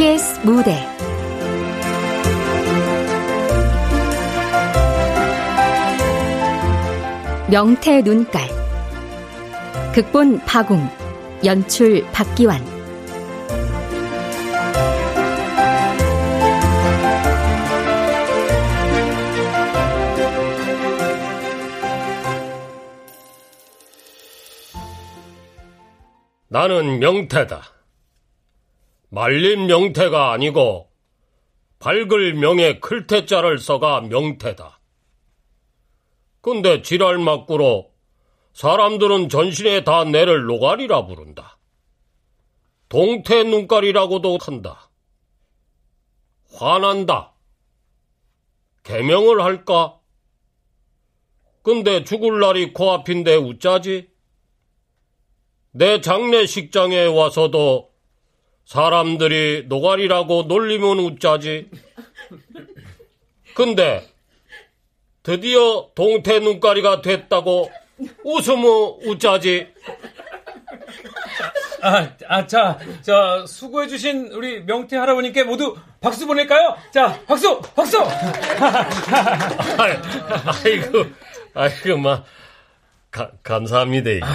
KBS 무대. 명태 눈깔. 극본 파궁 연출 박기환. 나는 명태다. 말린 명태가 아니고 밝을 명에 클태자를 써가 명태다. 근데 지랄 맞구로 사람들은 전신에 다 내를 노가리라 부른다. 동태 눈깔이라고도 한다. 화난다. 개명을 할까? 근데 죽을 날이 코앞인데 웃자지? 내 장례식장에 와서도 사람들이 노가리라고 놀리면 웃자지. 근데 드디어 동태 눈가리가 됐다고 웃으면 웃자지. 아, 아, 자, 자, 수고해주신 우리 명태 할아버님께 모두 박수 보낼까요? 자, 박수! 박수! 아이고, 아이고, 마, 가, 감사합니다. 아,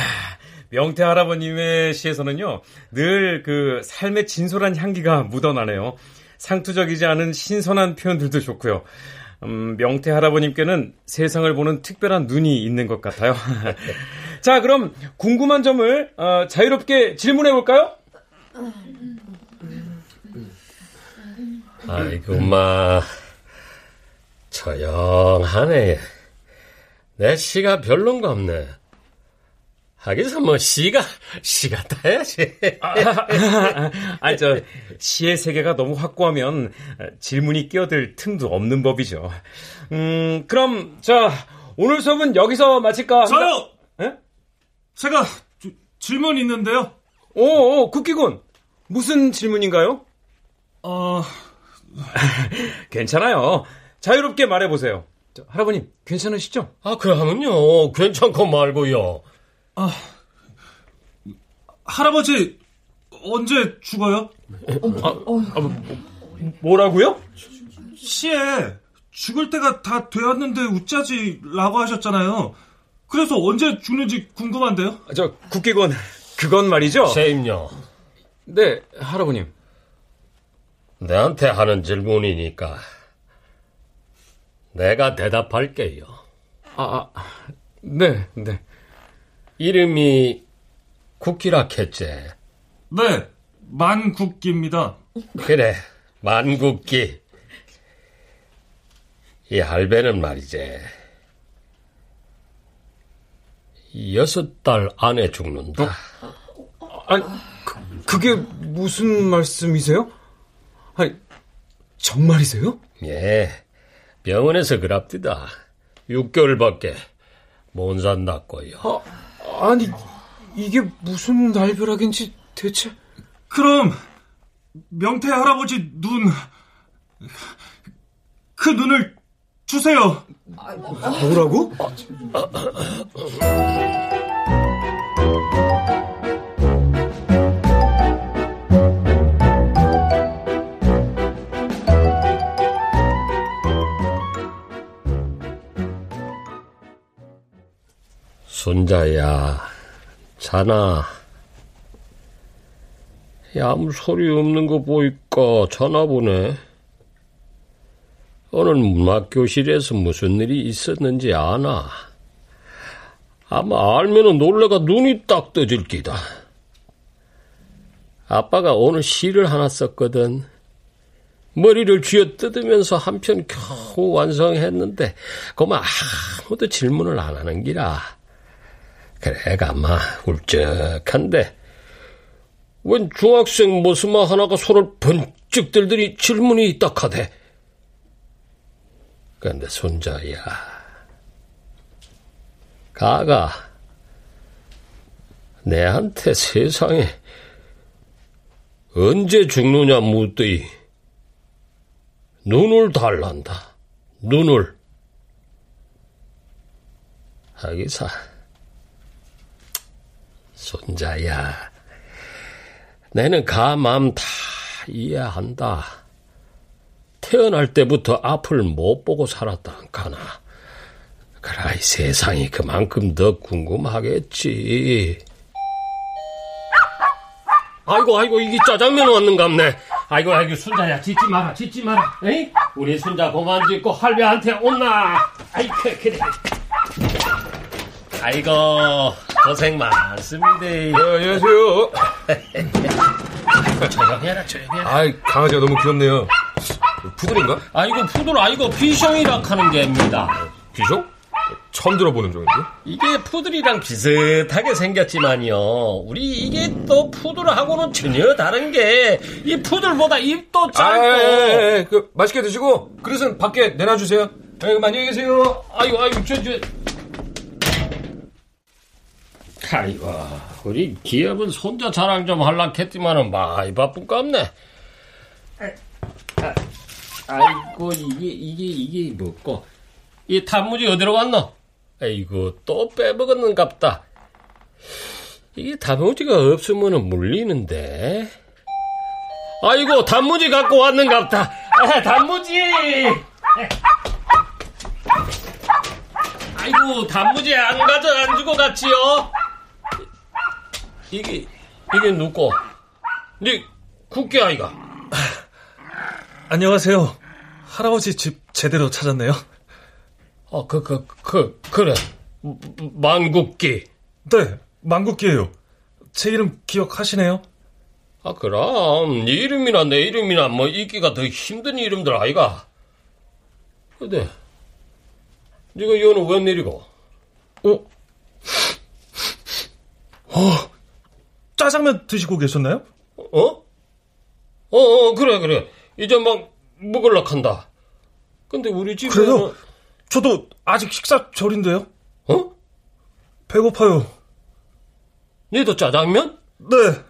명태 할아버님의 시에서는요, 늘 그 삶의 진솔한 향기가 묻어나네요. 상투적이지 않은 신선한 표현들도 좋고요. 음, 명태 할아버님께는 세상을 보는 특별한 눈이 있는 것 같아요. 자, 그럼 궁금한 점을 어, 자유롭게 질문해 볼까요? 아이고, 마. 조용하네. 내 시가 별론가 없네. 하기서 뭐 시가 시가 따야지. 아, 아, 저 시의 세계가 너무 확고하면 질문이 끼어들 틈도 없는 법이죠. 음, 그럼 자 오늘 수업은 여기서 마칠까? 저요. 예? 제가 주, 질문 있는데요. 오, 오 쿠키군 무슨 질문인가요? 어, 괜찮아요. 자유롭게 말해보세요. 할아버님, 괜찮으시죠? 아, 그러면요. 괜찮고 말고요. 아, 할아버지 언제 죽어요? 아, 아, 뭐, 뭐라고요? 시에 죽을 때가 다 되었는데 웃자지라고 하셨잖아요. 그래서 언제 죽는지 궁금한데요? 아, 저 국기권 그건 말이죠. 세임요. 네, 할아버님. 내한테 하는 질문이니까 내가 대답할게요. 아, 아 네, 네. 이름이 국기라 했지? 네, 만국기입니다. 그래, 만국기. 이 할배는 말이지. 여섯 달 안에 죽는다. 어? 아니, 그, 그게 무슨 말씀이세요? 아니, 정말이세요? 예, 병원에서 그랍디다. 6개월밖에 못 산다고요. 아, 아니, 이게 무슨 날벼락인지 대체? 그럼, 명태 할아버지 눈, 그 눈을 주세요. 뭐라고? 손자야, 자나. 아무 소리 없는 거 보니까 자나 보네. 오늘 문학교실에서 무슨 일이 있었는지 아나? 아마 알면은 놀래가 눈이 딱 떠질 기다. 아빠가 오늘 시를 하나 썼거든. 머리를 쥐어 뜯으면서 한 편 겨우 완성했는데, 그만 아무도 질문을 안 하는 기라. 그래, 가마 울적한데 웬 중학생 모습만 하나가 손을 번쩍 들더니 질문이 있다 카대. 근데 손자야, 가가 내한테 세상에 언제 죽느냐 묻더니 눈을 달란다. 눈을. 하기사. 손자야, 내는 가 마음 다 이해한다. 태어날 때부터 앞을 못 보고 살았다 가나. 그라 이 세상이 그만큼 더 궁금하겠지. 아이고 아이고 이게 짜장면 왔는갑네. 아이고 아이고 순자야 짖지 마라 짖지 마라. 에이? 우리 순자 고만 짖고 할배한테 온나. 아이 그래 그래. 아이고 고생 많습니다. 네, 안녕하세요. 조용해라 조용해라. 아이, 강아지가 너무 귀엽네요. 푸들인가? 아이고 푸들 아이고 비숑이라 하는 게입니다. 비숑? 처음 들어보는 종인데? 이게 푸들이랑 비슷하게 생겼지만요. 우리 이게 또 푸들하고는 전혀 다른 게 이 푸들보다 입도 짧고. 아, 예, 예, 예. 그, 맛있게 드시고, 그릇은 밖에 내놔주세요. 예, 그럼 안녕히 계세요. 아이고 아이고 저 저. 아이고 우리 기업은 손자 자랑 좀 할락 했지만은 많이 바쁜갑네. 아, 아이고 이게 이게 이게 뭐고 이 단무지 어디로 갔노? 아이고 또 빼먹었는 갑다. 이게 단무지가 없으면은 물리는데. 아이고 단무지 갖고 왔는 갑다. 아, 단무지. 아이고 단무지 안 가져 안 주고 갔지요. 이게 이게 누구? 네 국기 아이가? 안녕하세요. 할아버지 집 제대로 찾았네요. 어, 그, 그, 그, 그래. 만국기. 네, 망국기예요. 제 이름 기억하시네요? 아, 그럼, 네 이름이나 내 이름이나 뭐, 읽기가 더 힘든 이름들 아이가? 근데, 네가 이거는 웬 일이고? 어? 어, 짜장면 드시고 계셨나요? 어? 어, 어, 그래, 그래. 이제 막, 먹을락 한다. 근데 우리 집에는. 그래요? 저도 아직 식사 절인데요. 어? 배고파요. 너도 짜장면? 네.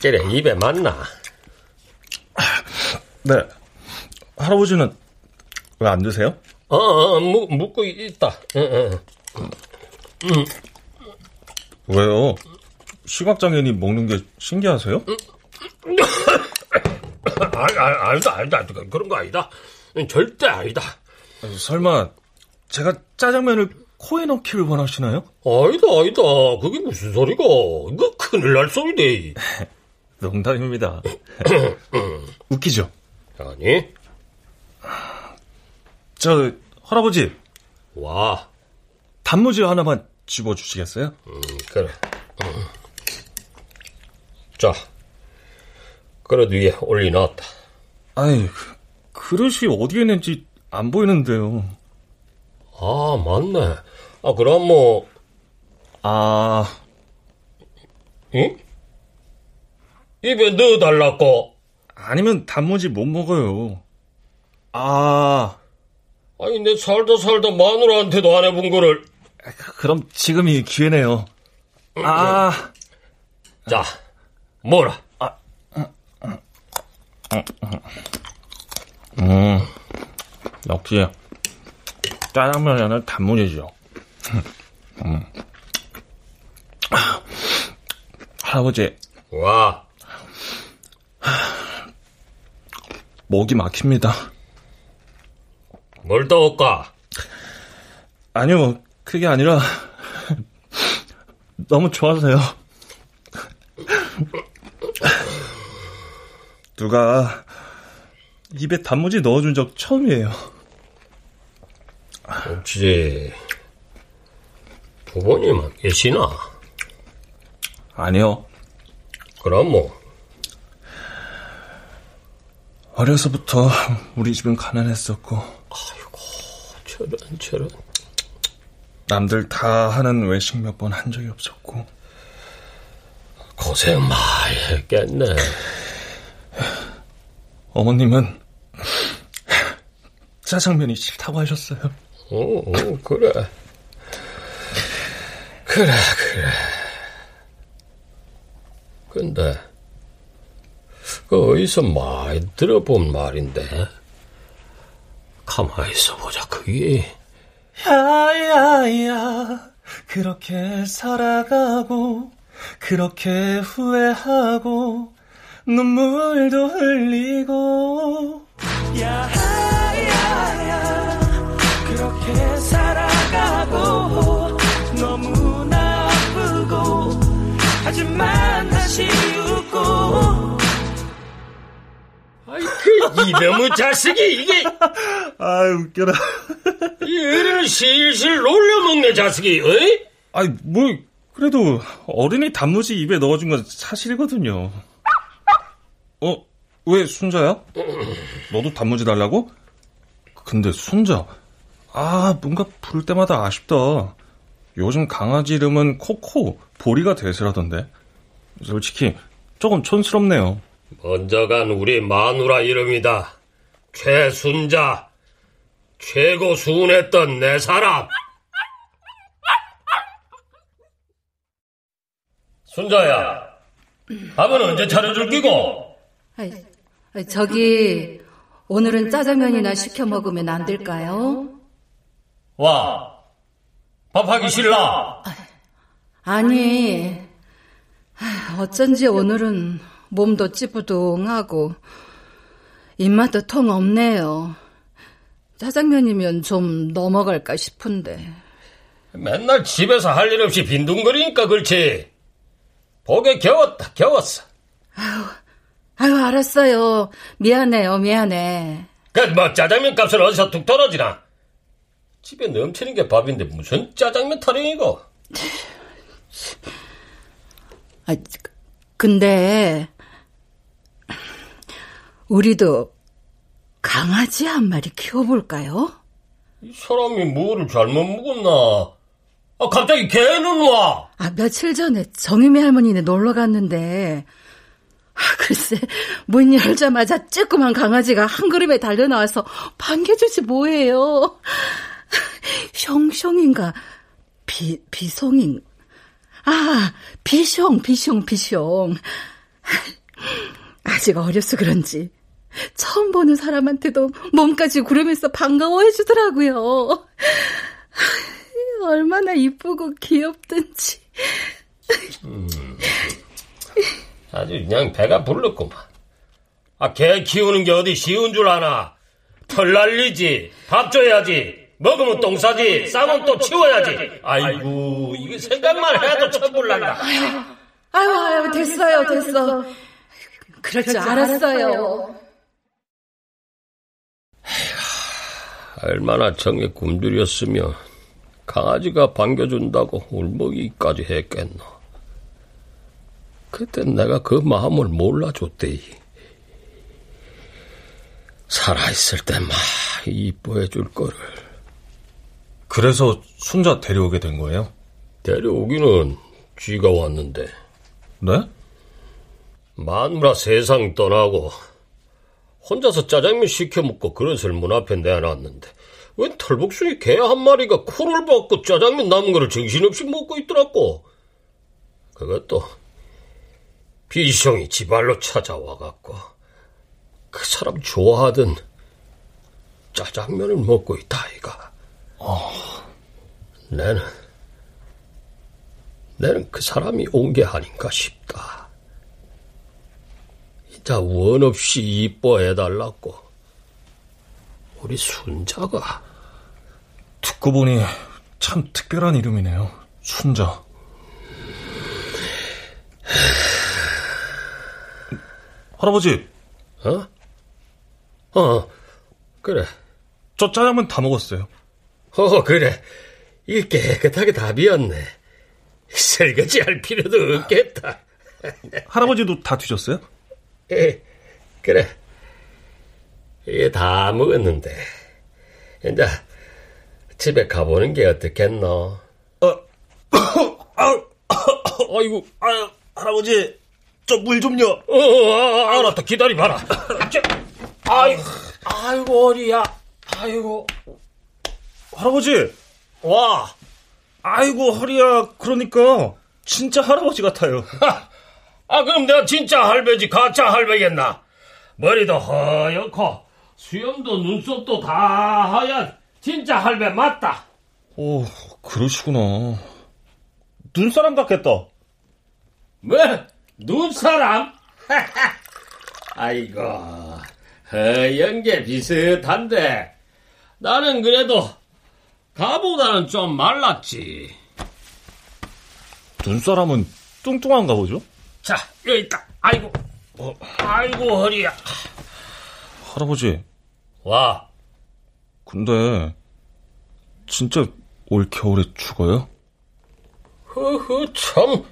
그래, 입에 맞나? 네. 할아버지는 왜 안 드세요? 어, 어, 묵, 묵고 있다. 응, 응. 왜요? 시각장애인이 먹는 게 신기하세요? 아, 아, 아니다, 아니다. 그런 거 아니다. 절대 아니다. 설마 제가 짜장면을 코에 넣기를 원하시나요? 아니다, 아니다. 그게 무슨 소리가. 이거 큰일 날 소리대. 농담입니다. 웃기죠? 아니, 저 할아버지 와. 단무지 하나만 집어주시겠어요? 음, 그래. 음. 자, 그릇 위에 올려놨다. 아이 그, 그릇이 어디에 있는지 안 보이는데요. 아, 맞네. 아, 그럼 뭐, 아 응? 입에 넣어달라고. 아니면 단무지 못 먹어요. 아 아니, 내 살다 살다 마누라한테도 안 해본 거를. 그럼 지금이 기회네요. 아 자, 뭐라? 음, 역시 짜장면에는 단무지죠. 음. 할아버지 와. 목이 막힙니다. 뭘 떠올까? 아니요, 그게 아니라 너무 좋아서요. 누가 입에 단무지 넣어준 적 처음이에요. 혹시, 부모님 안 계시나? 아니요. 그럼 뭐, 어려서부터 우리 집은 가난했었고 저런, 저런. 남들 다 하는 외식 몇 번 한 적이 없었고 고생 많이 했겠네. 어머님은 짜장면이 싫다고 하셨어요. 어, 어, 그래. 그래, 그래. 근데 그 어디서 많이 들어본 말인데? 가만히 있어 보자 그게. 야야야 그렇게 살아가고 그렇게 후회하고 눈물도 흘리고. 야야야 하지만 다시 웃고 아이 그 이놈의 자식이 이게 아 웃겨라 이 애를 실실 놀려먹네 자식이 어이? 아이 뭐 그래도 어른이 단무지 입에 넣어준 건 사실이거든요 어? 왜 순자야? 너도 단무지 달라고? 근데 순자 아 뭔가 부를 때마다 아쉽다 요즘 강아지 이름은 코코 보리가 대세라던데. 솔직히 조금 촌스럽네요. 먼저 간 우리 마누라 이름이다. 최순자. 최고 순했던 내 사람. 순자야 밥은 언제 차려줄 끼고? 아이, 저기 오늘은 짜장면이나 시켜 먹으면 안 될까요? 와 밥하기 싫라 아니, 아, 어쩐지 오늘은 몸도 찌뿌둥하고 입맛도 통 없네요. 짜장면이면 좀 넘어갈까 싶은데. 맨날 집에서 할 일 없이 빈둥거리니까 그렇지 복에 겨웠다 겨웠어 아유, 알았어요. 미안해요, 미안해. 그 뭐 짜장면 값은 어디서 툭 떨어지나 집에 넘치는 게 밥인데 무슨 짜장면 타령이고 아, 근데 우리도 강아지 한 마리 키워볼까요? 이 사람이 뭐를 잘못 먹었나 아 갑자기 개는 와 아, 며칠 전에 정유미 할머니네 놀러 갔는데, 아, 글쎄, 문 열자마자 쬐끄만 강아지가 한 그림에 달려나와서 반겨주지 뭐예요. 숑숑인가, 비, 비송인, 아, 비숑, 비숑, 비숑. 아직 어려서 그런지, 처음 보는 사람한테도 몸까지 구르면서 반가워해 주더라고요. 얼마나 이쁘고 귀엽든지. 아주 그냥 배가 불렀구만. 아 개 키우는 게 어디 쉬운 줄 아나? 털 날리지. 밥 줘야지 먹으면 똥 싸지 싸면 또 치워야지 아이고 이게 생각만 해도 천불 난다 아유, 아유, 됐어요, 됐어. 그럴 줄 알았어요. 얼마나 정에 굶주렸으면 강아지가 반겨준다고 울먹이까지 했겠노. 그땐 내가 그 마음을 몰라줬대. 살아있을 때만 이뻐해 줄 거를. 그래서 순자 데려오게 된 거예요? 데려오기는 쥐가 왔는데 네? 마누라 세상 떠나고 혼자서 짜장면 시켜 먹고 그릇을 문 앞에 내놨는데 웬 털복숭이 개 한 마리가 코를 박고 짜장면 남은 거를 정신없이 먹고 있더라고. 그것도 비숑이 지발로 찾아와갖고 그 사람 좋아하던 짜장면을 먹고 있다 아이가. 나는 나는 그 사람이 온 게 아닌가 싶다. 이자 원 없이 이뻐해달라고. 우리 순자가 듣고 보니 참 특별한 이름이네요. 순자. 할아버지, 어? 어 그래 저 짜장면 다 먹었어요. 어 그래. 이 깨끗하게 다 비었네. 설거지 할 필요도 없겠다. 할아버지도 다 드셨어요? 에, 그래. 이게 다 먹었는데. 이제 집에 가보는 게 어떻겠노? 아이고, 아유, 할아버지, 저 물 좀요. 어, 아, 알았다. 기다려봐라. 저, 아이고 아이고 어리야. 아이고 할아버지, 와 아이고, 허리야. 그러니까, 진짜 할아버지 같아요. 아, 그럼 내가 진짜 할배지, 가짜 할배겠나? 머리도 허옇고, 수염도 눈썹도 다 하얀, 진짜 할배 맞다. 오, 그러시구나. 눈사람 같겠다. 뭐? 눈사람? 아이고, 허연 게 비슷한데, 나는 그래도, 가보다는 좀 말랐지. 눈사람은 뚱뚱한가 보죠? 자, 여기 있다. 아이고, 어, 아이고, 허리야. 할아버지, 와, 근데, 진짜 올 겨울에 죽어요? 허허, 참.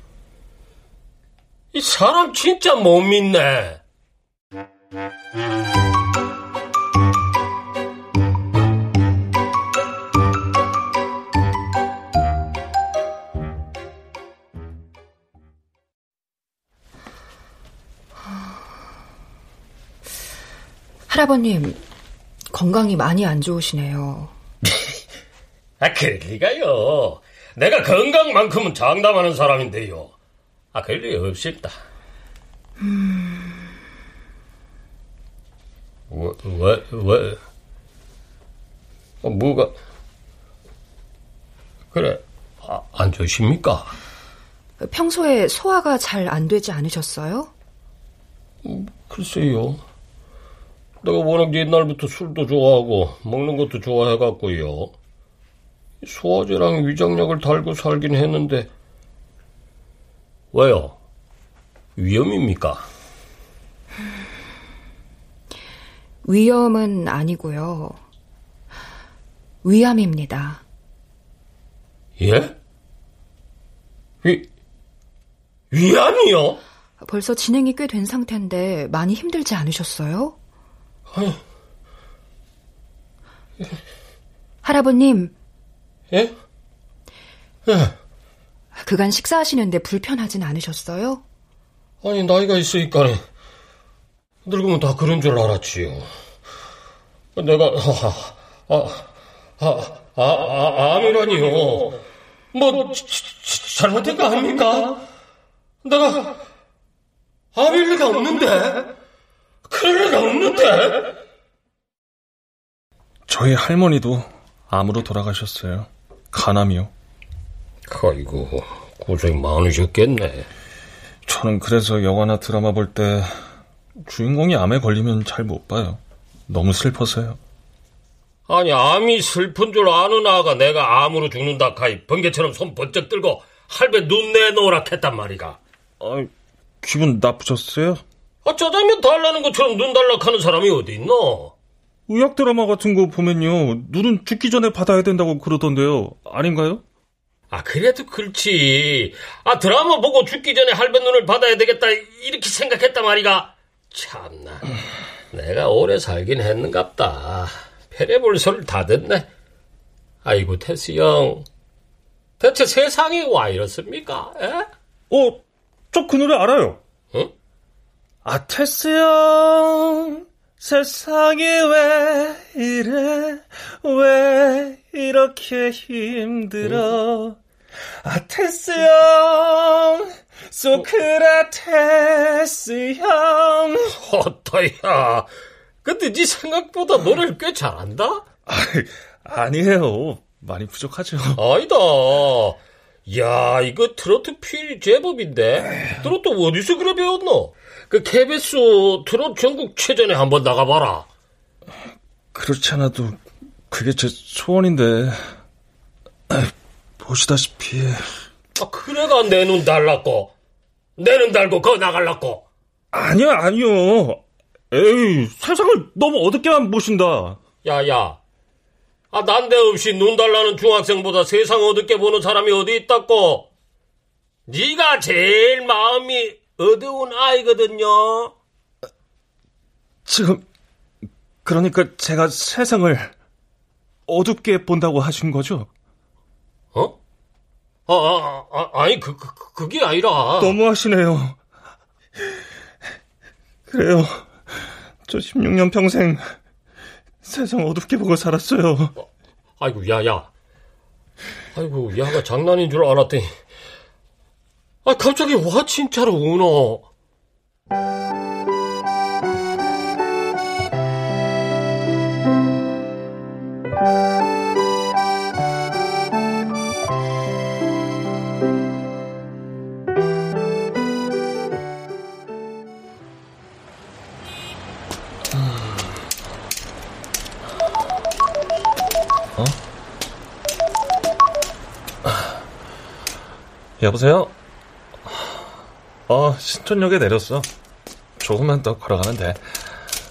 이 사람 진짜 못 믿네. 할아버님, 건강이 많이 안 좋으시네요. 아, 그럴 리가요. 내가 건강만큼은 장담하는 사람인데요. 아, 그럴 리 없습니다. 왜, 왜, 왜? 어, 뭐가? 그래, 아, 안 좋으십니까? 평소에 소화가 잘 안 되지 않으셨어요? 글쎄요. 내가 워낙 옛날부터 술도 좋아하고 먹는 것도 좋아해갖고요. 소화제랑 위장약을 달고 살긴 했는데 왜요? 위험입니까? 위염은 아니고요. 위암입니다. 예? 위 위암이요? 벌써 진행이 꽤 된 상태인데 많이 힘들지 않으셨어요? 할아버님, 예? 예. 그간 식사하시는데 불편하진 않으셨어요? 아니 나이가 있으니까 늙으면 다 그런 줄 알았지요. 내가 아, 아, 아, 아, 아, 암이라니요. 뭐 지- 지- 잘못된 거 아닙니까? 내가 암일 리가 없는데 리가 없는데 저희 할머니도 암으로 돌아가셨어요. 간암이요. 아이고 고생 많으셨겠네. 저는 그래서 영화나 드라마 볼 때 주인공이 암에 걸리면 잘 못 봐요. 너무 슬퍼서요. 아니 암이 슬픈 줄 아는 아가 내가 암으로 죽는다 카이 번개처럼 손 번쩍 들고 할배 눈 내놓으라 했단 말이가. 아, 기분 나쁘셨어요? 아, 짜장면 달라는 것처럼 눈 달락하는 사람이 어디 있노? 의학 드라마 같은 거 보면요. 눈은 죽기 전에 받아야 된다고 그러던데요. 아닌가요? 아, 그래도 그렇지. 아, 드라마 보고 죽기 전에 할배 눈을 받아야 되겠다, 이렇게 생각했단 말이가. 참나. 내가 오래 살긴 했는갑다. 페레볼소를 다 듣네. 아이고, 테스 형. 대체 세상이 와 이렇습니까? 에? 어, 저 그 노래 알아요. 응? 아, 테스 형, 세상이 왜 이래, 왜 이렇게 힘들어. 아, 테스 형, 소크라테스 형. 어떠야. 근데 네 생각보다 노래를 꽤 잘한다? 아, 아니에요. 많이 부족하죠. 아니다. 야, 이거 트로트 필 제법인데? 트로트 어디서 그래 배웠노? 그 KBS 트로트 전국 최전에 한번 나가봐라. 그렇지 않아도 그게 제 소원인데 아, 보시다시피 아, 그래가 내 눈 달랐고, 내 눈 달고 거 나갈랐고. 아니요 아니요 에이 세상을 너무 어둡게만 보신다 야, 야. 아, 난데없이 눈 달라는 중학생보다 세상 어둡게 보는 사람이 어디 있다고? 네가 제일 마음이 어두운 아이거든요. 지금 그러니까 제가 세상을 어둡게 본다고 하신 거죠? 어? 아, 아, 아 아니, 그, 그, 그게 아니라. 너무 하시네요 그래요 저 16년 평생 세상 어둡게 보고 살았어요 아이고, 야, 야. 아이고, 야가 장난인 줄 알았더니. 아, 갑자기 와, 진짜로 우노. 여보세요? 어, 신촌역에 내렸어. 조금만 더 걸어가면 돼.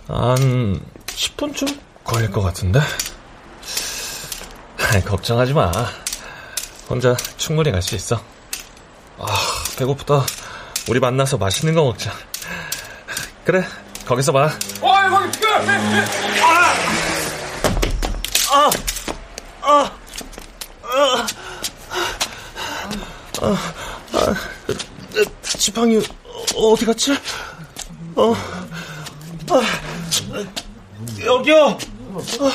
한 10분쯤 걸릴 것 같은데? 걱정하지 마. 혼자 충분히 갈 수 있어. 아, 배고프다. 우리 만나서 맛있는 거 먹자. 그래, 거기서 봐. 어, 거기! 아! 아! 아! 아! 아, 아, 지팡이 어디 갔지? 어, 아, 여기요. 아,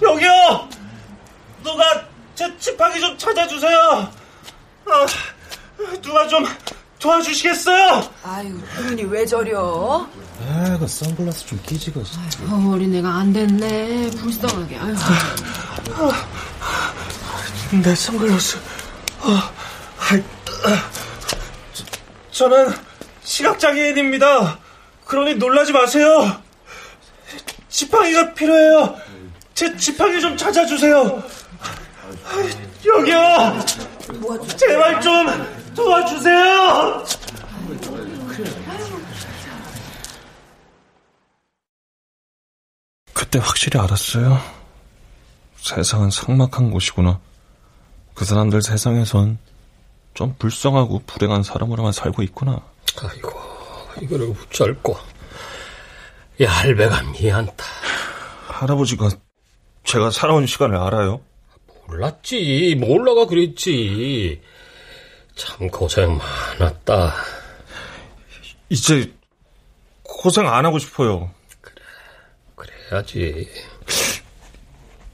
여기요. 누가 제 지팡이 좀 찾아주세요. 아, 누가 좀 도와주시겠어요? 아유, 눈이 왜 저려? 아, 그 선글라스 좀 끼지가. 아유, 어린애가 안 됐네. 불쌍하게. 아유. 내 선글라스. 아, 저, 는 시각장애인입니다. 그러니 놀라지 마세요. 지팡이가 필요해요. 제 지팡이 좀 찾아주세요. 여기요. 제발 좀 도와주세요. 그때 확실히 알았어요. 세상은 삭막한 곳이구나. 그 사람들 세상에선 좀 불쌍하고 불행한 사람으로만 살고 있구나. 아이고, 이거를 붙잡고. 야, 할배가 미안다. 할아버지가 제가 살아온 시간을 알아요? 몰랐지. 몰라가 그랬지. 참 고생 많았다. 이제 고생 안 하고 싶어요. 그래, 그래야지.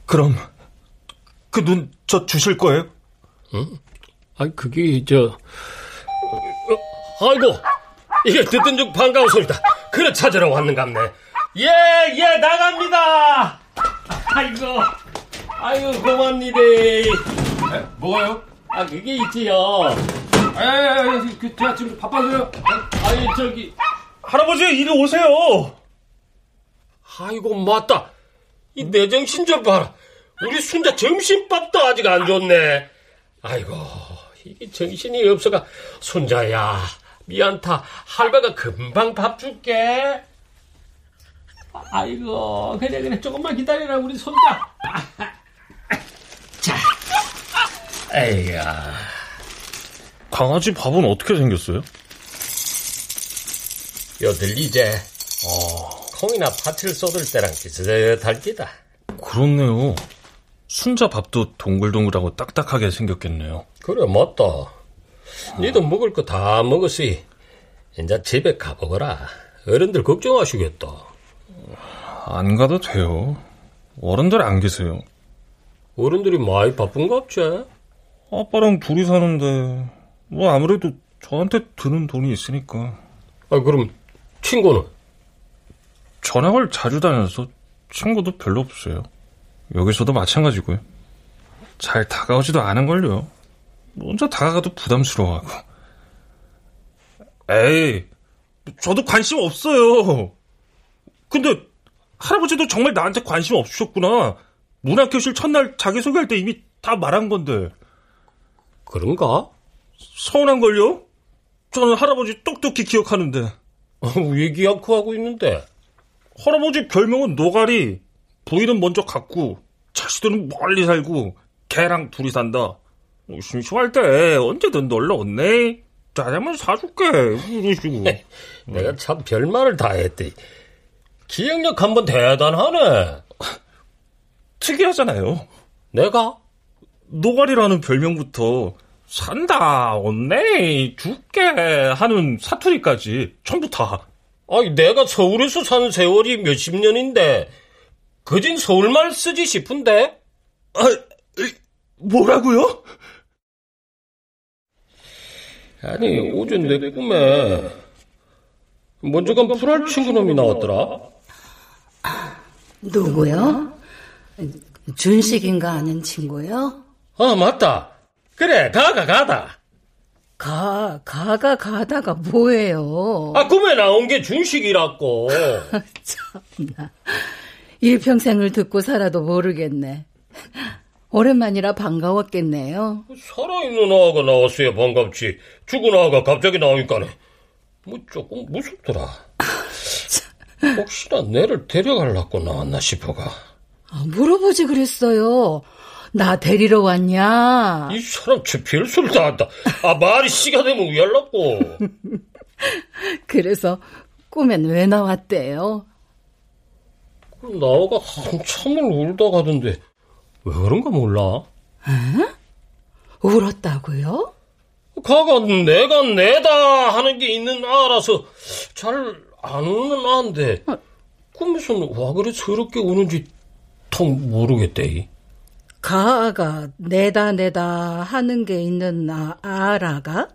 그럼 그 눈 저 주실 거예요? 응? 아니 그게 저 어, 아이고 이게 듣던 중 반가운 소리다. 그래 찾으러 왔는갑네. 예, 예, 나갑니다. 아이고, 아이고, 고맙니다. 뭐가요? 아, 그게 있지요. 아니, 아니, 그, 제가 지금 바빠서요. 아니, 저기. 할아버지, 이리 오세요. 아이고, 맞다. 이 내 정신 좀 봐라. 우리 순자 점심밥도 아직 안 줬네. 아이고, 이게 정신이 없어가. 순자야, 미안타. 할배가 금방 밥 줄게. 아이고, 그래, 그래. 조금만 기다려라, 우리 손자. 자. 에이야. 강아지 밥은 어떻게 생겼어요? 요들 이제, 어, 콩이나 팥을 쏟을 때랑 비슷할 기다. 그렇네요. 순자 밥도 동글동글하고 딱딱하게 생겼겠네요. 그래, 맞다. 니도 먹을 거 다 먹었으니, 이제 집에 가보거라. 어른들 걱정하시겠다. 안 가도 돼요. 어른들 안 계세요. 어른들이 많이 바쁜갑지? 아빠랑 둘이 사는데, 뭐 아무래도 저한테 드는 돈이 있으니까. 아, 그럼 친구는? 전학을 자주 다녀서 친구도 별로 없어요. 여기서도 마찬가지고요. 잘 다가오지도 않은걸요. 혼자 다가가도 부담스러워하고. 에이, 저도 관심 없어요. 근데 할아버지도 정말 나한테 관심 없으셨구나. 문학교실 첫날 자기소개할 때 이미 다 말한 건데. 그런가? 서운한걸요? 저는 할아버지 똑똑히 기억하는데. 왜 기억하고 있는데? 할아버지 별명은 노가리. 부인은 먼저 갔고, 자식들은 멀리 살고, 개랑 둘이 산다. 심심할 때 언제든 놀러 온네. 짜장면 사줄게. 이러시고. 내가 참 별말을 다 했대. 기억력 한번 대단하네. 특이하잖아요. 내가? 노가리라는 별명부터 산다, 온네, 줄게 하는 사투리까지 전부 다. 아니, 내가 서울에서 산 세월이 몇십 년인데, 그진 서울말 쓰지 싶은데? 아, 뭐라고요? 아니, 어제 내 꿈에 먼저 간 풀알 친구놈이 나왔더라. 누구요? 준식인가 아는 친구요? 아, 맞다. 그래, 가가 가다. 가, 가가 가다가 뭐예요? 아, 꿈에 나온 게 준식이라고. 참나. 일평생을 듣고 살아도 모르겠네. 오랜만이라 반가웠겠네요. 살아있는 아가 나왔어야 반갑지. 죽은 아가 갑자기 나오니까네. 뭐 조금 무섭더라. 혹시나 내를 데려가려고 나왔나 싶어가. 아, 물어보지 그랬어요. 나 데리러 왔냐? 이 사람 저 별소리 다 한다. 아, 말이 씨가 되면 왜 할라고. 그래서 꿈엔 왜 나왔대요? 나오가 한참을 울다 가던데 왜 그런가 몰라. 에? 울었다고요? 가가 내가 내다 하는 게 있는 아라서 잘 안 우는 아인데 꿈에서는 와 그래 저렇게 우는지 통 모르겠대. 가가 내다 내다 하는 게 있는 아, 아라가?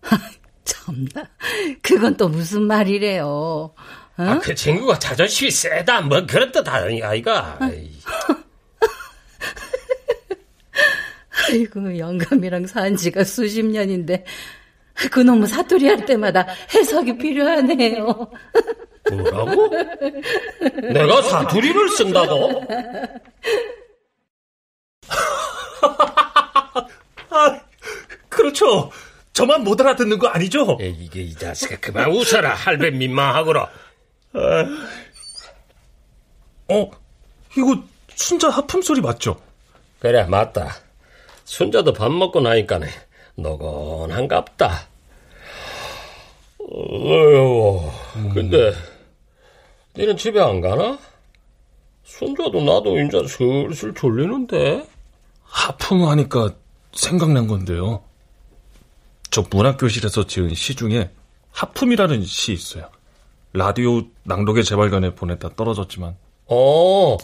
참나 그건 또 무슨 말이래요? 어? 아, 그 친구가 자존심이 세다 뭐 그런 뜻 아니 아이가. 아이고 영감이랑 산 지가 수십 년인데 그놈의 사투리 할 때마다 해석이 필요하네요. 뭐라고? 내가 사투리를 쓴다고? 아, 그렇죠. 저만 못 알아듣는 거 아니죠? 이게 이 자식아 그만 웃어라 할배 민망하거라. 아, 어, 이거 순자 하품 소리 맞죠? 그래 맞다. 순자도 밥 먹고 나니까네 노곤한갑다. 어휴, 근데 너는 집에 안 가나? 순자도 나도 이제 슬슬 졸리는데. 하품하니까 생각난 건데요. 저 문학교실에서 지은 시 중에 하품이라는 시 있어요. 라디오 낭독의 재발견에 보냈다 떨어졌지만. 어,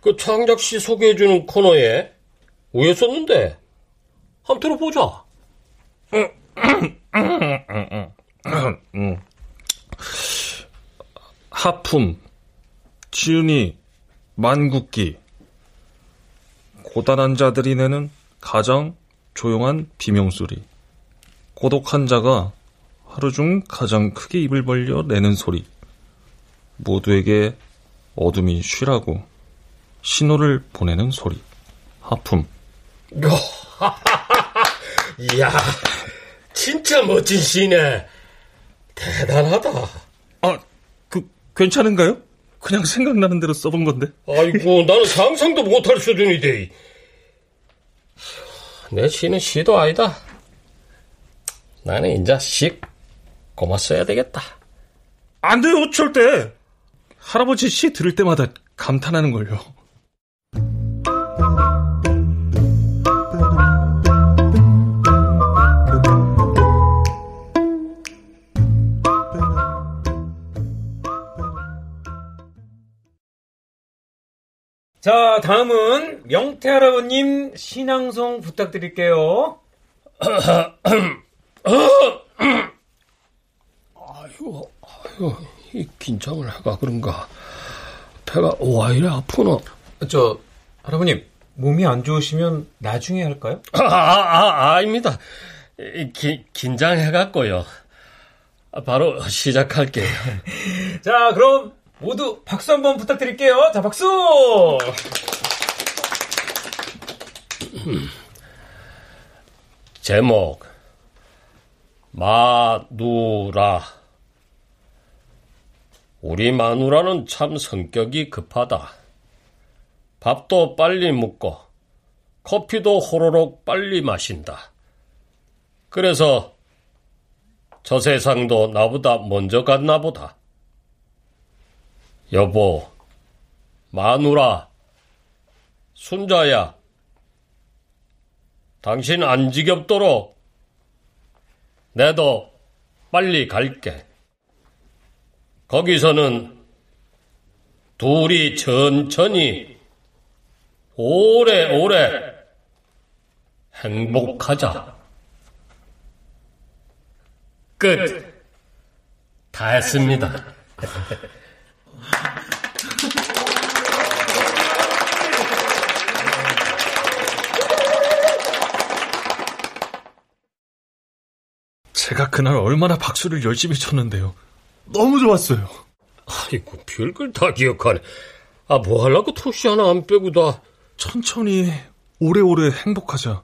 그 창작 시 소개해주는 코너에 왜 썼는데? 한번 들어보자. 음. 하품, 지은이, 만국기. 고단한 자들이 내는 가장 조용한 비명소리. 고독한 자가 하루 중 가장 크게 입을 벌려 내는 소리. 모두에게 어둠이 쉬라고 신호를 보내는 소리. 하품. 이야, 진짜 멋진 시네. 대단하다. 아, 그, 괜찮은가요? 그냥 생각나는 대로 써본 건데. 아이고, 나는 상상도 못할 수준이대. 내 시는 시도 아니다. 나는 인자 시 고마 써야 되겠다. 안 돼요, 절대. 할아버지 시 들을 때마다 감탄하는 걸요. 자, 다음은 명태 할아버님 신앙송 부탁드릴게요. 아이고, 아이고, 이 긴장을 해가 그런가. 배가 와 이래 아프나? 저 할아버님 몸이 안 좋으시면 나중에 할까요? 아, 아, 아 아닙니다. 기, 긴장해갖고요. 바로 시작할게요. 자, 그럼 모두 박수 한번 부탁드릴게요. 자, 박수! 제목 마누라 우리 마누라는 참 성격이 급하다. 밥도 빨리 먹고 커피도 호로록 빨리 마신다. 그래서 저 세상도 나보다 먼저 갔나 보다. 여보, 마누라, 순자야, 당신 안 지겹도록 내도 빨리 갈게. 거기서는 둘이 천천히 오래오래 행복하자. 끝. 다 했습니다. 제가 그날 얼마나 박수를 열심히 쳤는데요. 너무 좋았어요. 아이고, 별걸 다 기억하네. 아, 뭐 하려고 토시 하나 안 빼고 다. 천천히 오래오래 행복하자.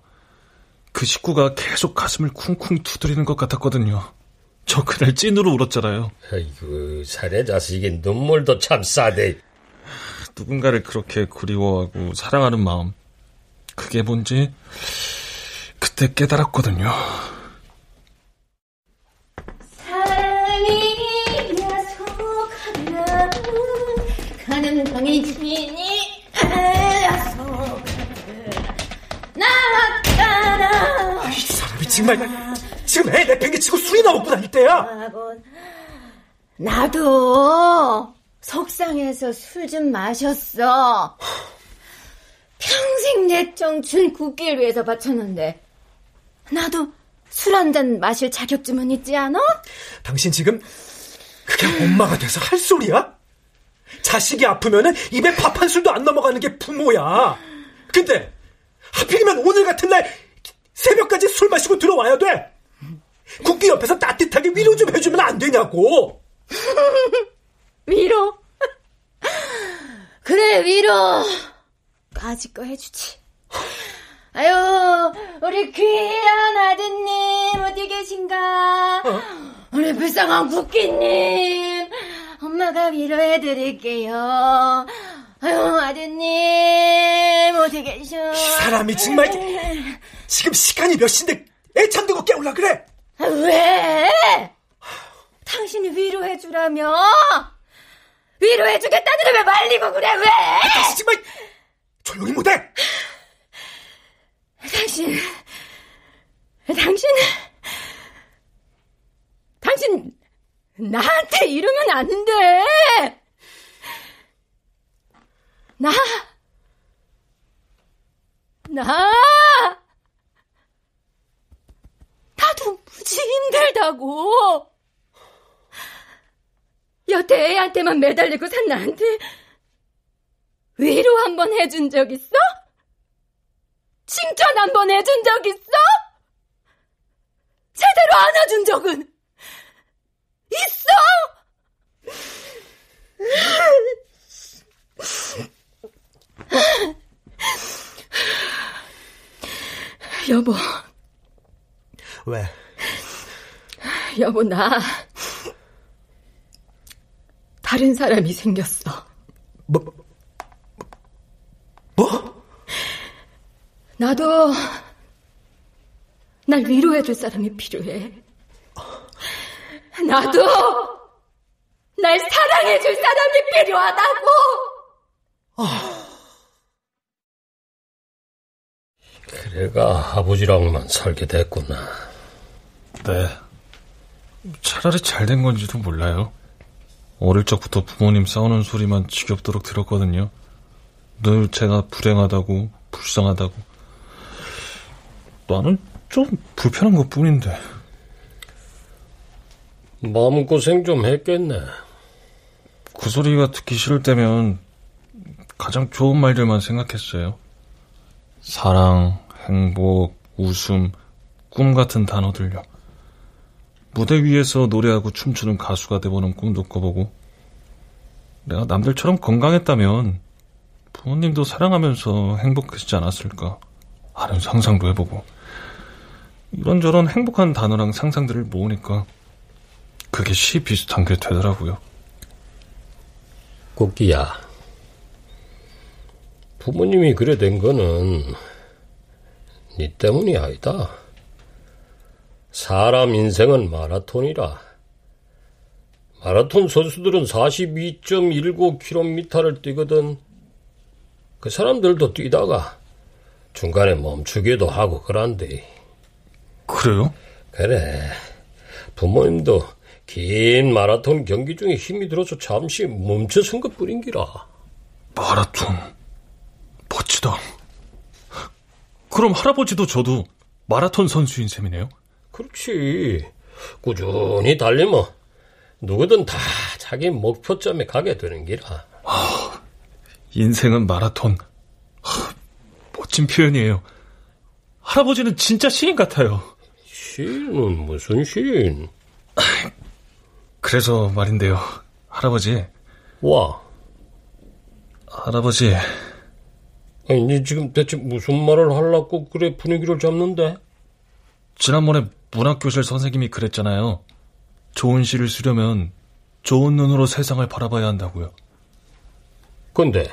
그 식구가 계속 가슴을 쿵쿵 두드리는 것 같았거든요. 저 그날 찐으로 울었잖아요. 아이고, 사내 자식이 눈물도 참 싸대. 누군가를 그렇게 그리워하고 사랑하는 마음. 그게 뭔지 그때 깨달았거든요. 사랑이 야 속하나 가는 당신이 야속 나왔다나 이 사람이 정말 지금 애 내팽개치고 술이나 먹고 다닐 때야 나도 속상해서 술 좀 마셨어 평생 내 청춘 굳길 위해서 바쳤는데 나도 술 한 잔 마실 자격쯤은 있지 않아? 당신 지금 그게 엄마가 돼서 할 소리야? 자식이 아프면은 입에 밥 한 술도 안 넘어가는 게 부모야. 근데 하필이면 오늘 같은 날 새벽까지 술 마시고 들어와야 돼. 국기 옆에서 따뜻하게 위로 좀 해주면 안 되냐고. 위로? 그래 위로. 까짓 거 해주지. 아유, 우리 귀한 아드님 어디 계신가? 우리 불쌍한 국기님, 엄마가 위로해드릴게요. 아유, 아드님 어디 계셔? 이 사람이 정말 지금 시간이 몇 시인데 애찬 두고 깨울라 그래? 아, 왜? 당신이 위로해주라며? 위로해주겠다는데 왜 말리고 그래, 왜? 다시 정말 조용히 못해! 당신, 당신은, 당신, 나한테 이러면 안 돼! 나, 나, 나도 무지 힘들다고! 여태 애한테만 매달리고 산 나한테 위로 한 번 해준 적 있어? 칭찬 한 번 해준 적 있어? 제대로 안아준 적은 있어? 여보. 왜? 여보, 나. 다른 사람이 생겼어. 뭐? 뭐? 나도 날 위로해줄 사람이 필요해. 나도 날 사랑해줄 사람이 필요하다고. 그래가 아버지랑만 살게 됐구나. 네. 차라리 잘 된 건지도 몰라요. 어릴 적부터 부모님 싸우는 소리만 지겹도록 들었거든요. 늘 제가 불행하다고, 불쌍하다고. 나는 좀 불편한 것 뿐인데. 마음고생 좀 했겠네. 그 소리가 듣기 싫을 때면 가장 좋은 말들만 생각했어요. 사랑, 행복, 웃음, 꿈 같은 단어들요. 무대 위에서 노래하고 춤추는 가수가 돼보는 꿈도 꿔보고, 내가 남들처럼 건강했다면 부모님도 사랑하면서 행복해지지 않았을까 하는 상상도 해보고, 이런저런 행복한 단어랑 상상들을 모으니까 그게 시 비슷한 게 되더라고요. 국기야. 부모님이 그래 된 거는 니 때문이 아니다. 사람 인생은 마라톤이라. 마라톤 선수들은 42.19km를 뛰거든. 그 사람들도 뛰다가 중간에 멈추기도 하고 그란데. 그래요? 그래. 부모님도 긴 마라톤 경기 중에 힘이 들어서 잠시 멈춰선 것 뿐인기라. 마라톤. 멋지다. 그럼 할아버지도 저도 마라톤 선수인 셈이네요? 그렇지. 꾸준히 달리면 누구든 다 자기 목표점에 가게 되는 기라. 인생은 마라톤. 멋진 표현이에요. 할아버지는 진짜 시인 같아요. 시인은 무슨 시인? 그래서 말인데요, 할아버지. 와. 할아버지. 아니, 니 지금 대체 무슨 말을 하려고 그래 분위기를 잡는데? 지난번에 문학교실 선생님이 그랬잖아요. 좋은 시를 쓰려면 좋은 눈으로 세상을 바라봐야 한다고요. 근데?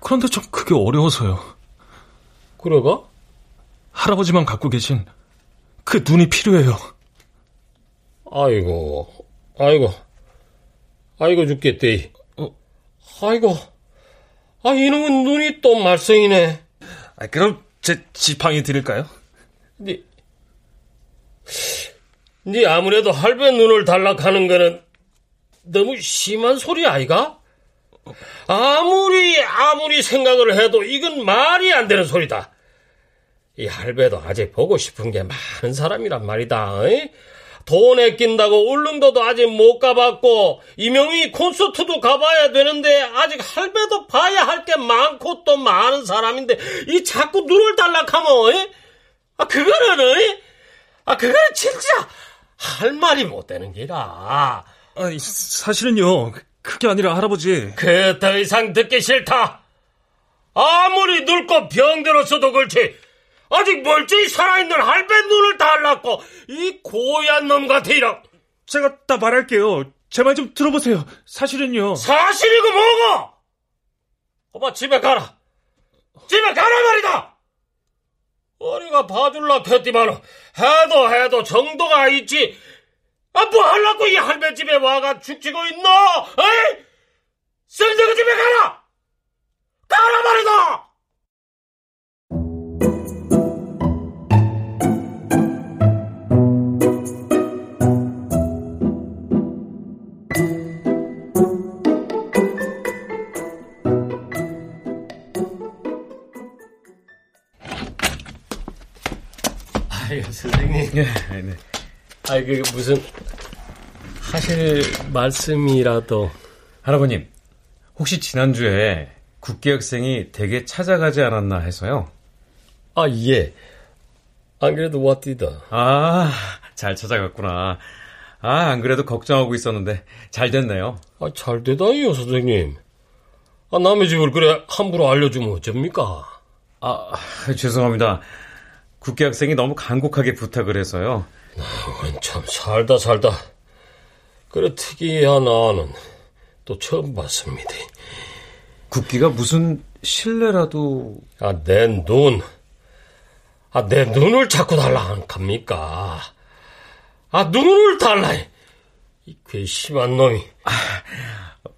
그런데 좀 그게 어려워서요. 그래가? 할아버지만 갖고 계신 그 눈이 필요해요. 아이고, 아이고, 아이고 죽겠대. 어, 아이고, 아 이놈은 눈이 또 말썽이네. 아, 그럼 제 지팡이 드릴까요? 니, 니 아무래도 할배 눈을 달락하는 거는 너무 심한 소리 아이가? 아무리 아무리 생각을 해도 이건 말이 안 되는 소리다. 이 할배도 아직 보고 싶은 게 많은 사람이란 말이다. 어이? 돈에 낀다고 울릉도도 아직 못 가봤고 이명희 콘서트도 가봐야 되는데 아직 할배도 봐야 할 게 많고 또 많은 사람인데 이 자꾸 눈을 달락하면 어이? 아 그거는 어이? 아 그거는 진짜 할 말이 못 되는 기라. 아 사실은요 그게 아니라 할아버지. 그 더 이상 듣기 싫다. 아무리 늙고 병들었어도 그렇지. 아직 멀쩡히 살아있는 할배 눈을 달랐고 이 고얀 놈 같아 이라. 제가 다 말할게요. 제 말 좀 들어보세요. 사실은요. 사실이고 뭐고? 오빠 집에 가라. 집에 가라 말이다. 어리가 봐줄라 했지만 해도 해도 정도가 있지. 아, 뭐 하려고 이 할배 집에 와가 죽지고 있노? 에이? 쓸데그 집에 선생님. 네, 네. 아이, 그, 무슨, 하실 말씀이라도. 할아버님, 혹시 지난주에 국기 학생이 댁에 찾아가지 않았나 해서요. 아, 예. 안 그래도 왔디다. 아, 잘 찾아갔구나. 아, 안 그래도 걱정하고 있었는데, 잘 됐네요. 아, 잘 되다요, 선생님. 아, 남의 집을 그래, 함부로 알려주면 어쩝니까? 아, 죄송합니다. 국기 학생이 너무 간곡하게 부탁을 해서요. 아, 참, 살다 살다. 그래, 특이한 아는 또 처음 봤습니다. 국기가 무슨 신뢰라도... 아, 내 눈. 아, 내 눈을 자꾸 달라 안 갑니까? 아, 눈을 달라. 이 괘씸한 놈이. 아,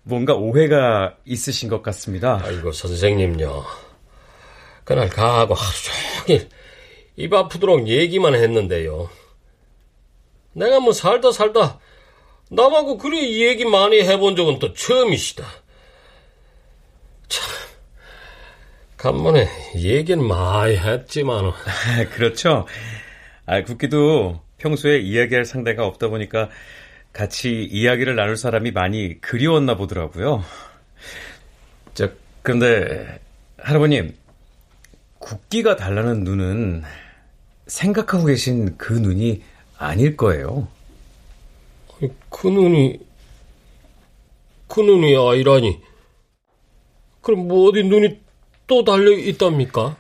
뭔가 오해가 있으신 것 같습니다. 아이고, 선생님요. 그날 가하고 하루 종일 입 아프도록 얘기만 했는데요. 내가 뭐 살다 살다 남하고 그리 얘기 많이 해본 적은 또 처음이시다. 참, 간만에 얘기는 많이 했지만. 그렇죠. 아, 국기도 평소에 이야기할 상대가 없다 보니까 같이 이야기를 나눌 사람이 많이 그리웠나 보더라고요. 저, 그런데, 할아버님, 국기가 달라는 눈은 생각하고 계신 그 눈이 아닐 거예요. 그 눈이, 그 눈이 아니라니. 그럼 뭐 어디 눈이 또 달려 있답니까?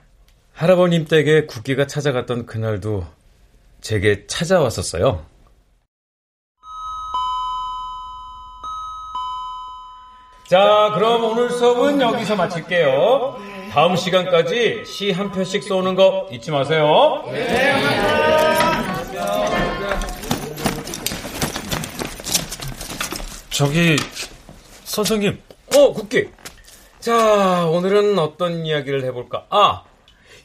할아버님 댁에 국기가 찾아갔던 그날도 제게 찾아왔었어요. 자, 그럼 오늘 수업은 여기서 마칠게요. 다음 시간까지 시 한 편씩 쏘는 거 잊지 마세요. 네, 저기 선생님. 어, 국기. 자, 오늘은 어떤 이야기를 해볼까? 아,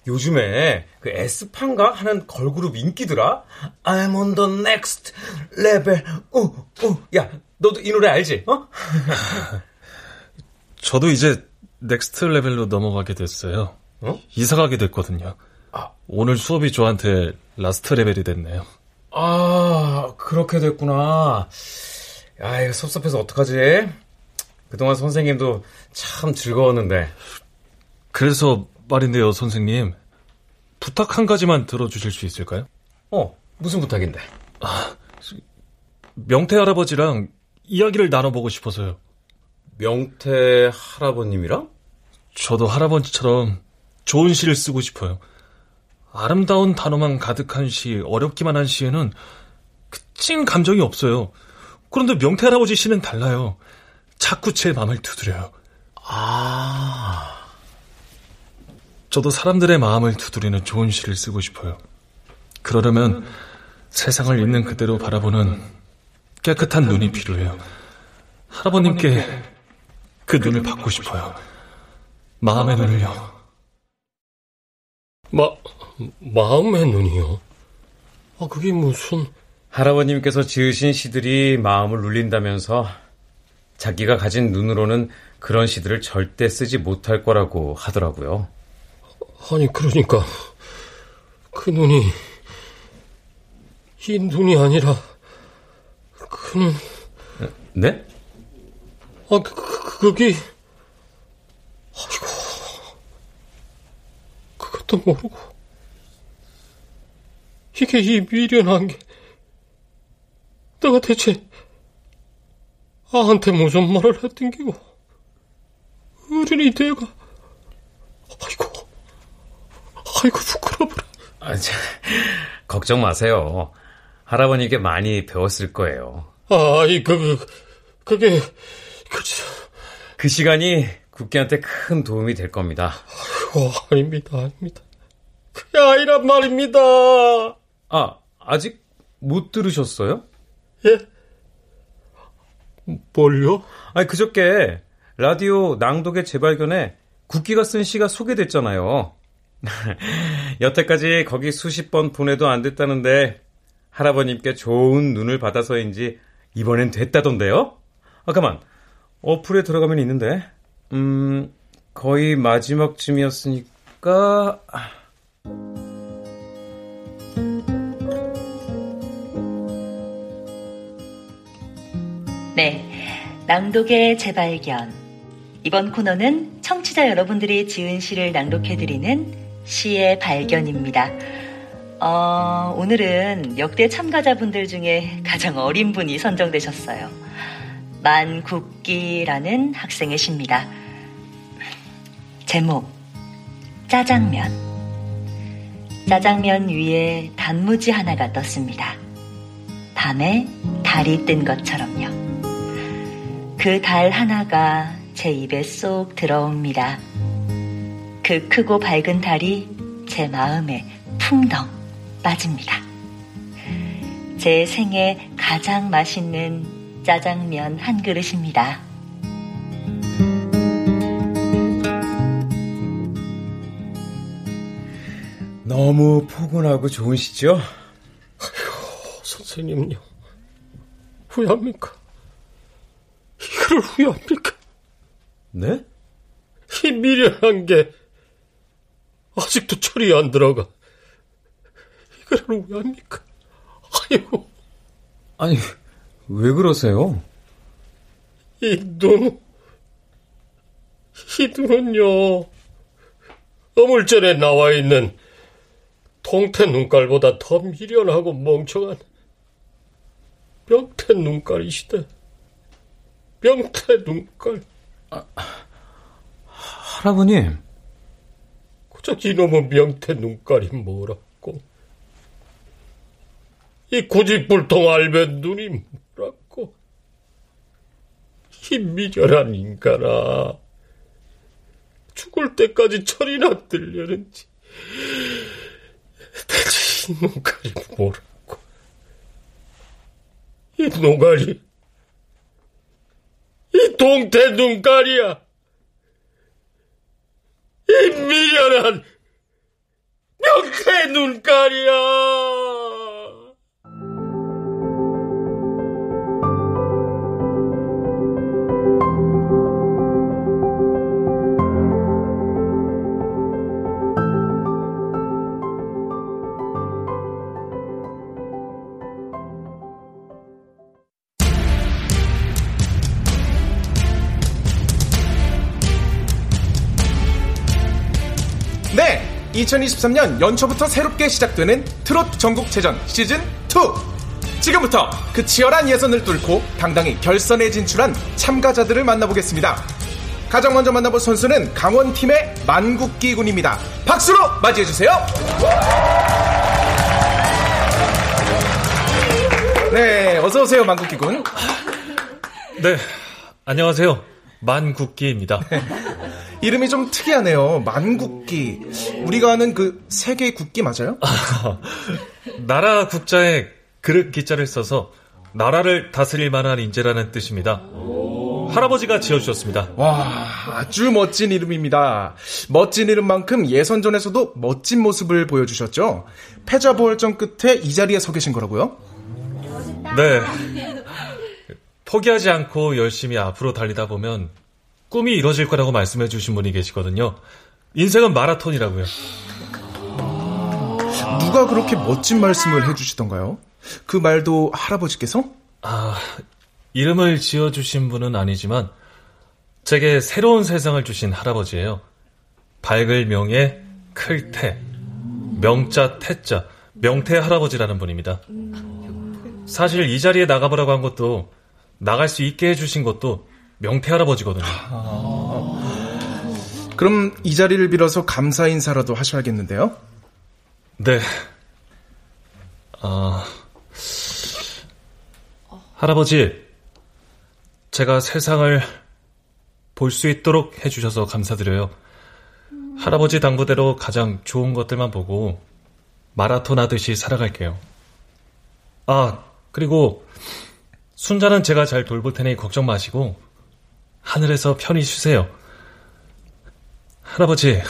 요즘에 그 에스파인가 하는 걸그룹 인기더라. I'm on the next level. 어, 어, 야, 너도 이 노래 알지? 어? 저도 이제 next level로 넘어가게 됐어요. 어? 이사 가게 됐거든요. 아. 오늘 수업이 저한테 last level이 됐네요. 아, 그렇게 됐구나. 아, 이거 섭섭해서 어떡하지? 그동안 선생님도 참 즐거웠는데. 그래서 말인데요, 선생님. 부탁 한 가지만 들어주실 수 있을까요? 어, 무슨 부탁인데? 아, 명태 할아버지랑 이야기를 나눠보고 싶어서요. 명태 할아버님이랑? 저도 할아버지처럼 좋은 시를 쓰고 싶어요. 아름다운 단어만 가득한 시, 어렵기만 한 시에는 그찐 감정이 없어요. 그런데 명태 할아버지 시는 달라요. 자꾸 제 마음을 두드려요. 아. 저도 사람들의 마음을 두드리는 좋은 시를 쓰고 싶어요. 그러려면 세상을 있는 그대로 바라보는 깨끗한 눈이 필요해요. 할아버님께 그 눈을 받고 싶어요. 마음의 눈을요. 마, 마음의 눈이요? 아, 그게 무슨. 할아버님께서 지으신 시들이 마음을 울린다면서 자기가 가진 눈으로는 그런 시들을 절대 쓰지 못할 거라고 하더라고요. 아니, 그러니까, 그 눈이, 이 눈이 아니라, 그 눈. 네? 아, 그, 그, 그게, 아이고, 그것도 모르고, 이게 이 미련한 게, 내가 대체, 아한테 무슨 말을 했던 기고, 어른이 돼가, 아이고, 아이고, 부끄러워라. 아, 자, 걱정 마세요. 할아버님께 많이 배웠을 거예요. 아이, 그, 그, 그게, 그, 그 시간이 국기한테 큰 도움이 될 겁니다. 아이고, 아닙니다, 아닙니다. 그게 아니란 말입니다. 아, 아직 못 들으셨어요? 예? 뭘요? 아니, 그저께 라디오 낭독의 재발견에 국기가 쓴 시가 소개됐잖아요. 여태까지 거기 수십 번 보내도 안 됐다는데 할아버님께 좋은 눈을 받아서인지 이번엔 됐다던데요? 아, 가만. 어플에 들어가면 있는데. 음, 거의 마지막쯤이었으니까. 네. 낭독의 재발견. 이번 코너는 청취자 여러분들이 지은 시를 낭독해드리는 시의 발견입니다. 어, 오늘은 역대 참가자분들 중에 가장 어린 분이 선정되셨어요. 만국기라는 학생의 시입니다. 제목, 짜장면. 짜장면 위에 단무지 하나가 떴습니다. 밤에 달이 뜬 것처럼요. 그 달 하나가 제 입에 쏙 들어옵니다. 그 크고 밝은 달이 제 마음에 풍덩 빠집니다. 제 생에 가장 맛있는 짜장면 한 그릇입니다. 너무 포근하고 좋은 시죠? 아이고, 선생님요. 후회합니까? 이거를 후회합니까? 네? 이 미련한 게 아직도 철이 안 들어가. 이거를 후회합니까? 아이고. 아니, 왜 그러세요? 이 눈, 이 눈은요, 어물전에 나와 있는 통태 눈깔보다 더 미련하고 멍청한 명태 눈깔이시다. 명태 눈깔. 아, 할아버님. 그저 이놈의 명태 눈깔이 뭐라고. 이 고집불통 알면 눈이. 이 미련한 인간아. 죽을 때까지 철이나 들려는지. 대체 이 눈깔이 뭐라고. 이 노가리. 이 동태 눈깔이야. 이 미련한 명태 눈깔이야. 2023년 연초부터 새롭게 시작되는 트롯 전국체전 시즌2. 지금부터 그 치열한 예선을 뚫고 당당히 결선에 진출한 참가자들을 만나보겠습니다. 가장 먼저 만나볼 선수는 강원팀의 만국기 군입니다. 박수로 맞이해주세요. 네, 어서오세요, 만국기 군. 네, 안녕하세요. 만국기입니다. 이름이 좀 특이하네요. 만국기. 우리가 아는 그 세계 국기 맞아요? 나라 국자에 그릇 기자를 써서 나라를 다스릴 만한 인재라는 뜻입니다. 할아버지가 지어주셨습니다. 와, 아주 멋진 이름입니다. 멋진 이름만큼 예선전에서도 멋진 모습을 보여주셨죠? 패자부활전 끝에 이 자리에 서 계신 거라고요? 네. 포기하지 않고 열심히 앞으로 달리다 보면 꿈이 이뤄질 거라고 말씀해 주신 분이 계시거든요. 인생은 마라톤이라고요. 누가 그렇게 멋진 말씀을 해주시던가요? 그 말도 할아버지께서? 아, 이름을 지어주신 분은 아니지만 제게 새로운 세상을 주신 할아버지예요. 밝을 명예, 클 태, 명자 태자, 명태 할아버지라는 분입니다. 사실 이 자리에 나가보라고 한 것도 나갈 수 있게 해주신 것도 명태 할아버지거든요. 그럼 이 자리를 빌어서 감사 인사라도 하셔야겠는데요? 네. 아, 할아버지, 제가 세상을 볼 수 있도록 해주셔서 감사드려요. 할아버지 당부대로 가장 좋은 것들만 보고 마라톤 하듯이 살아갈게요. 아, 그리고 순자는 제가 잘 돌볼 테니 걱정 마시고 하늘에서 편히 쉬세요. 할아버지,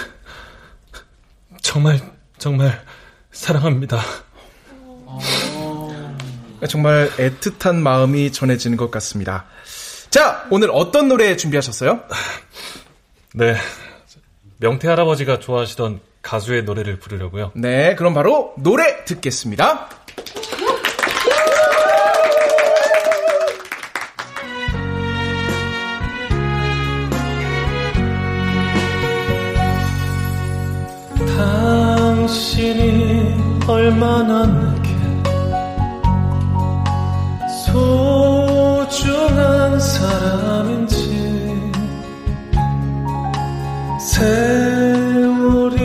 정말, 정말 사랑합니다. 정말 애틋한 마음이 전해지는 것 같습니다. 자, 오늘 어떤 노래 준비하셨어요? 네. 명태 할아버지가 좋아하시던 가수의 노래를 부르려고요. 네, 그럼 바로 노래 듣겠습니다. 당신이 얼마나 내게 소중한 사람인지 세월이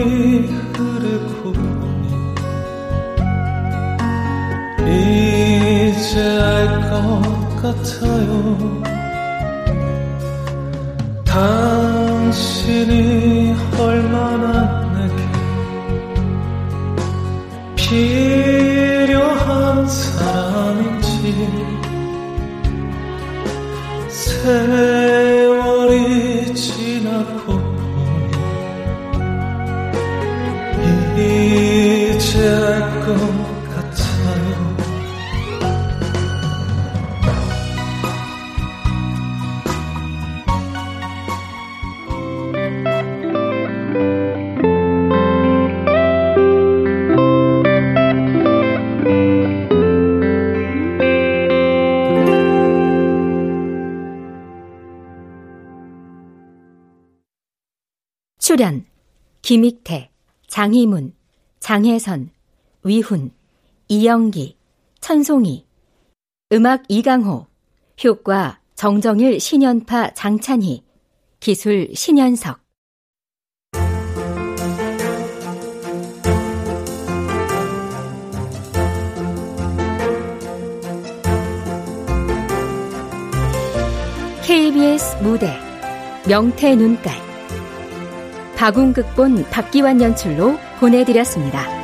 흐르고 보니 이제 알 것 같아요. 당신이 얼마나 세 김익태, 장희문, 장혜선, 위훈, 이영기, 천송이 음악 이강호 효과 정정일 신연파 장찬희 기술 신연석. KBS 무대 명태 눈깔 박웅 극본 박기환 연출로 보내드렸습니다.